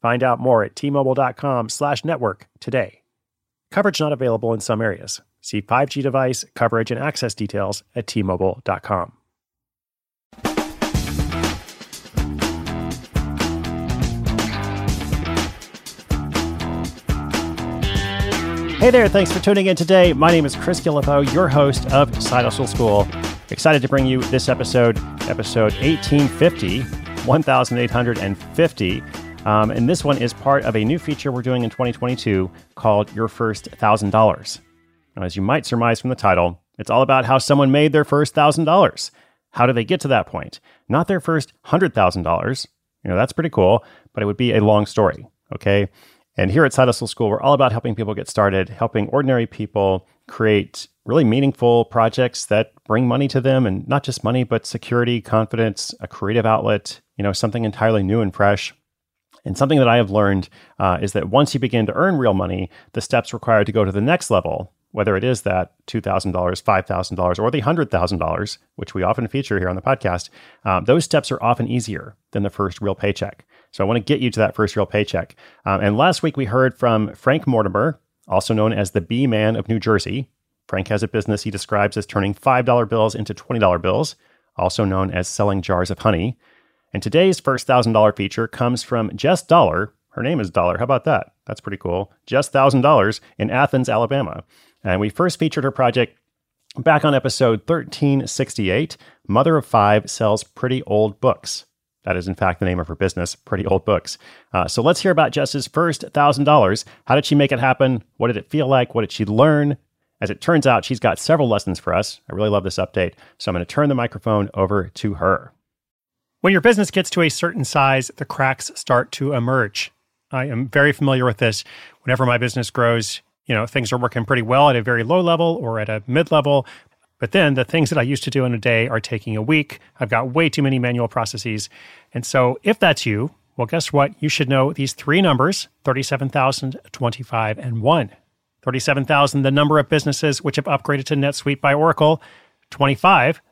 Find out more at tmobile.com slash network today. Coverage not available in some areas. See 5G device, coverage, and access details at tmobile.com. Hey there, thanks for tuning in today. My name is Chris Guillebeau, your host of Side Hustle School. Excited to bring you this episode, episode 1850, 1850. Um, and this one is part of a new feature we're doing in 2022 called Your First $1,000. Now, as you might surmise from the title, it's all about how someone made their first $1,000. How do they get to that point? Not their first $100,000. You know, that's pretty cool, but it would be a long story. Okay. And here at Side Hustle School, we're all about helping people get started, helping ordinary people create really meaningful projects that bring money to them and not just money, but security, confidence, a creative outlet, you know, something entirely new and fresh. And something that I have learned uh, is that once you begin to earn real money, the steps required to go to the next level, whether it is that $2,000, $5,000, or the $100,000, which we often feature here on the podcast, uh, those steps are often easier than the first real paycheck. So I want to get you to that first real paycheck. Um, and last week we heard from Frank Mortimer, also known as the Bee Man of New Jersey. Frank has a business he describes as turning $5 bills into $20 bills, also known as selling jars of honey. And today's first $1,000 feature comes from Jess Dollar. Her name is Dollar. How about that? That's pretty cool. Just $1,000 in Athens, Alabama. And we first featured her project back on episode 1368 Mother of Five Sells Pretty Old Books. That is, in fact, the name of her business, Pretty Old Books. Uh, so let's hear about Jess's first $1,000. How did she make it happen? What did it feel like? What did she learn? As it turns out, she's got several lessons for us. I really love this update. So I'm going to turn the microphone over to her. When your business gets to a certain size, the cracks start to emerge. I am very familiar with this. Whenever my business grows, you know, things are working pretty well at a very low level or at a mid level, but then the things that I used to do in a day are taking a week. I've got way too many manual processes. And so if that's you, well, guess what? You should know these three numbers 37,000, 25, and 1. 37,000, the number of businesses which have upgraded to NetSuite by Oracle. 25,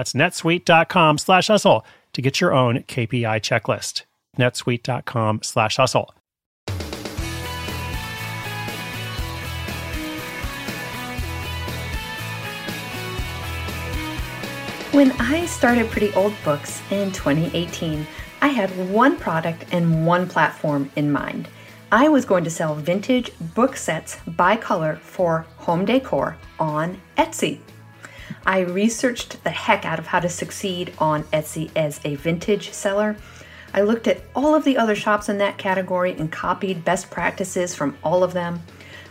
That's netsuite.com slash hustle to get your own KPI checklist. netsuite.com slash hustle. When I started Pretty Old Books in 2018, I had one product and one platform in mind. I was going to sell vintage book sets by color for home decor on Etsy. I researched the heck out of how to succeed on Etsy as a vintage seller. I looked at all of the other shops in that category and copied best practices from all of them.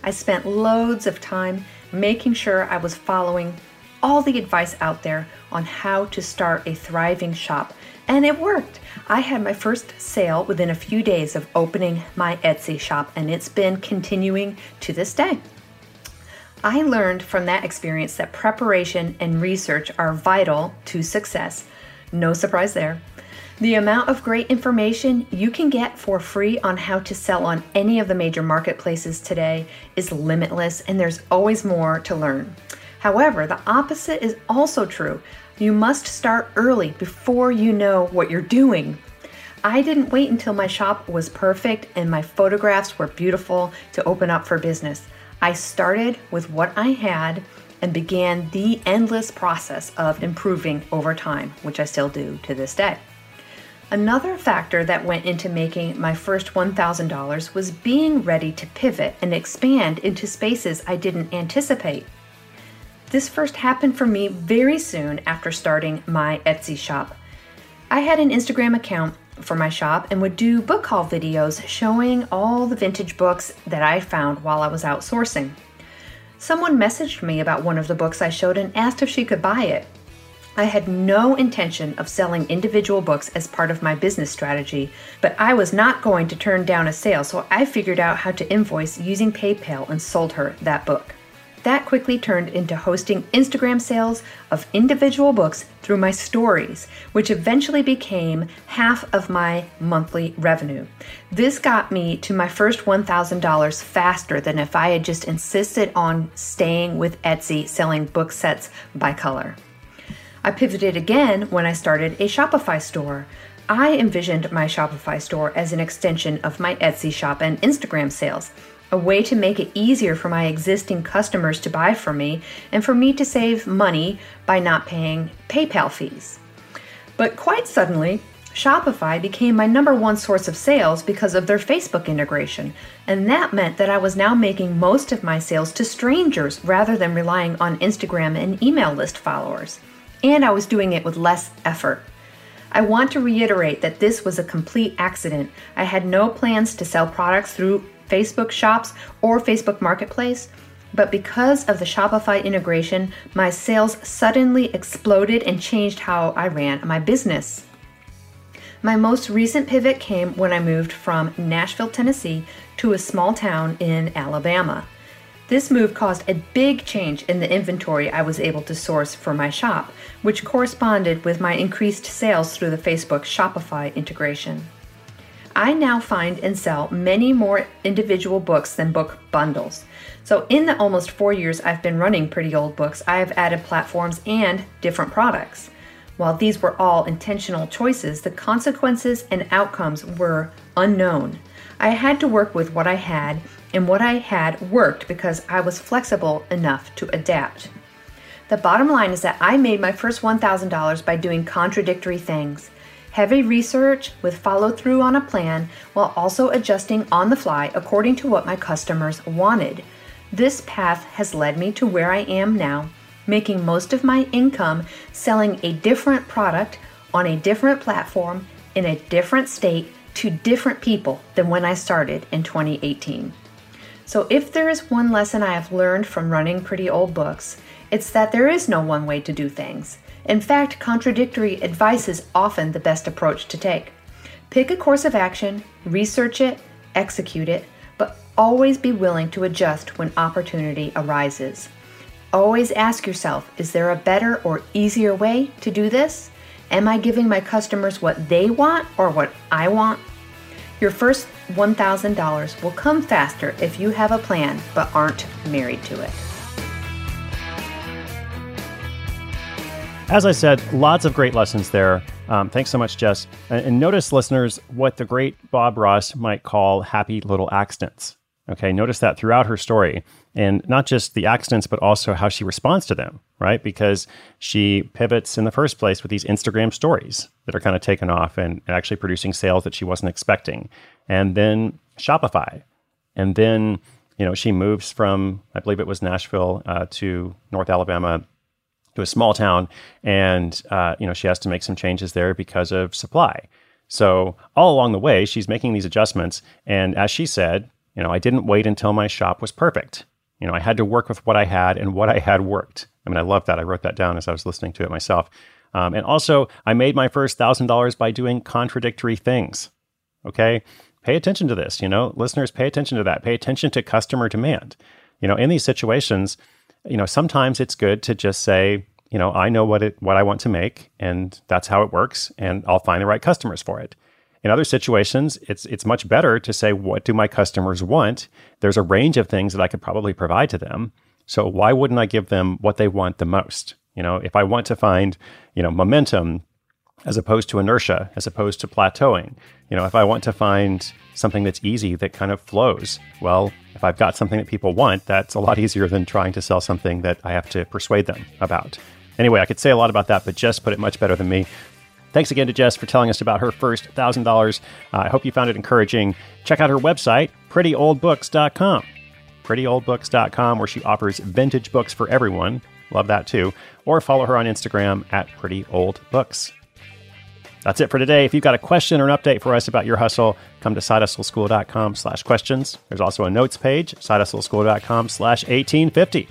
I spent loads of time making sure I was following all the advice out there on how to start a thriving shop, and it worked. I had my first sale within a few days of opening my Etsy shop, and it's been continuing to this day. I learned from that experience that preparation and research are vital to success. No surprise there. The amount of great information you can get for free on how to sell on any of the major marketplaces today is limitless, and there's always more to learn. However, the opposite is also true. You must start early before you know what you're doing. I didn't wait until my shop was perfect and my photographs were beautiful to open up for business. I started with what I had and began the endless process of improving over time, which I still do to this day. Another factor that went into making my first $1,000 was being ready to pivot and expand into spaces I didn't anticipate. This first happened for me very soon after starting my Etsy shop. I had an Instagram account for my shop and would do book haul videos showing all the vintage books that I found while I was outsourcing. Someone messaged me about one of the books I showed and asked if she could buy it. I had no intention of selling individual books as part of my business strategy, but I was not going to turn down a sale, so I figured out how to invoice using PayPal and sold her that book. That quickly turned into hosting Instagram sales of individual books through my stories, which eventually became half of my monthly revenue. This got me to my first $1,000 faster than if I had just insisted on staying with Etsy selling book sets by color. I pivoted again when I started a Shopify store. I envisioned my Shopify store as an extension of my Etsy shop and Instagram sales a way to make it easier for my existing customers to buy from me and for me to save money by not paying PayPal fees. But quite suddenly, Shopify became my number one source of sales because of their Facebook integration, and that meant that I was now making most of my sales to strangers rather than relying on Instagram and email list followers. And I was doing it with less effort. I want to reiterate that this was a complete accident. I had no plans to sell products through Facebook shops or Facebook Marketplace. But because of the Shopify integration, my sales suddenly exploded and changed how I ran my business. My most recent pivot came when I moved from Nashville, Tennessee to a small town in Alabama. This move caused a big change in the inventory I was able to source for my shop, which corresponded with my increased sales through the Facebook Shopify integration. I now find and sell many more individual books than book bundles. So, in the almost four years I've been running Pretty Old Books, I have added platforms and different products. While these were all intentional choices, the consequences and outcomes were unknown. I had to work with what I had, and what I had worked because I was flexible enough to adapt. The bottom line is that I made my first $1,000 by doing contradictory things heavy research with follow through on a plan while also adjusting on the fly according to what my customers wanted. This path has led me to where I am now, making most of my income selling a different product on a different platform in a different state to different people than when I started in 2018. So, if there is one lesson I have learned from running pretty old books, it's that there is no one way to do things. In fact, contradictory advice is often the best approach to take. Pick a course of action, research it, execute it, but always be willing to adjust when opportunity arises. Always ask yourself is there a better or easier way to do this? Am I giving my customers what they want or what I want? Your first $1,000 will come faster if you have a plan but aren't married to it. As I said, lots of great lessons there. Um, thanks so much, Jess. And, and, notice, listeners, what the great Bob Ross might call happy little accidents. Okay, notice that throughout her story. And not just the accidents, but also how she responds to them, right? Because she pivots in the first place with these Instagram stories that are kind of taken off and actually producing sales that she wasn't expecting. And then Shopify. And then, you know, she moves from, I believe it was Nashville uh, to North Alabama to a small town, and uh, you know she has to make some changes there because of supply. So all along the way, she's making these adjustments, and as she said, you know, I didn't wait until my shop was perfect. You know, I had to work with what I had, and what I had worked. I mean, I love that. I wrote that down as I was listening to it myself. Um, and also, I made my first thousand dollars by doing contradictory things. Okay, pay attention to this. You know, listeners, pay attention to that. Pay attention to customer demand. You know, in these situations, you know, sometimes it's good to just say, you know, I know what it what I want to make and that's how it works and I'll find the right customers for it. In other situations, it's it's much better to say what do my customers want? There's a range of things that I could probably provide to them. So why wouldn't I give them what they want the most? You know, if I want to find, you know, momentum as opposed to inertia, as opposed to plateauing, you know, if I want to find something that's easy that kind of flows, well, if I've got something that people want, that's a lot easier than trying to sell something that I have to persuade them about. Anyway, I could say a lot about that, but Jess put it much better than me. Thanks again to Jess for telling us about her first $1,000. Uh, I hope you found it encouraging. Check out her website, prettyoldbooks.com. Prettyoldbooks.com, where she offers vintage books for everyone. Love that too. Or follow her on Instagram at prettyoldbooks. That's it for today. If you've got a question or an update for us about your hustle, come to sidehustleschool.com slash questions. There's also a notes page, sidehustleschool.com slash 1850.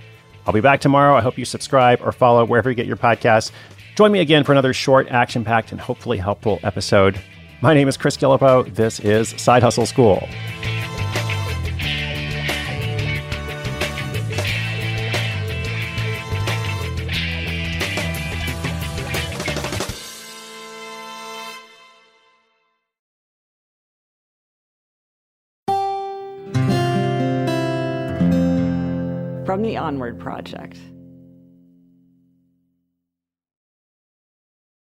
I'll be back tomorrow. I hope you subscribe or follow wherever you get your podcasts. Join me again for another short, action packed, and hopefully helpful episode. My name is Chris Guillebeau. This is Side Hustle School. From the Onward Project.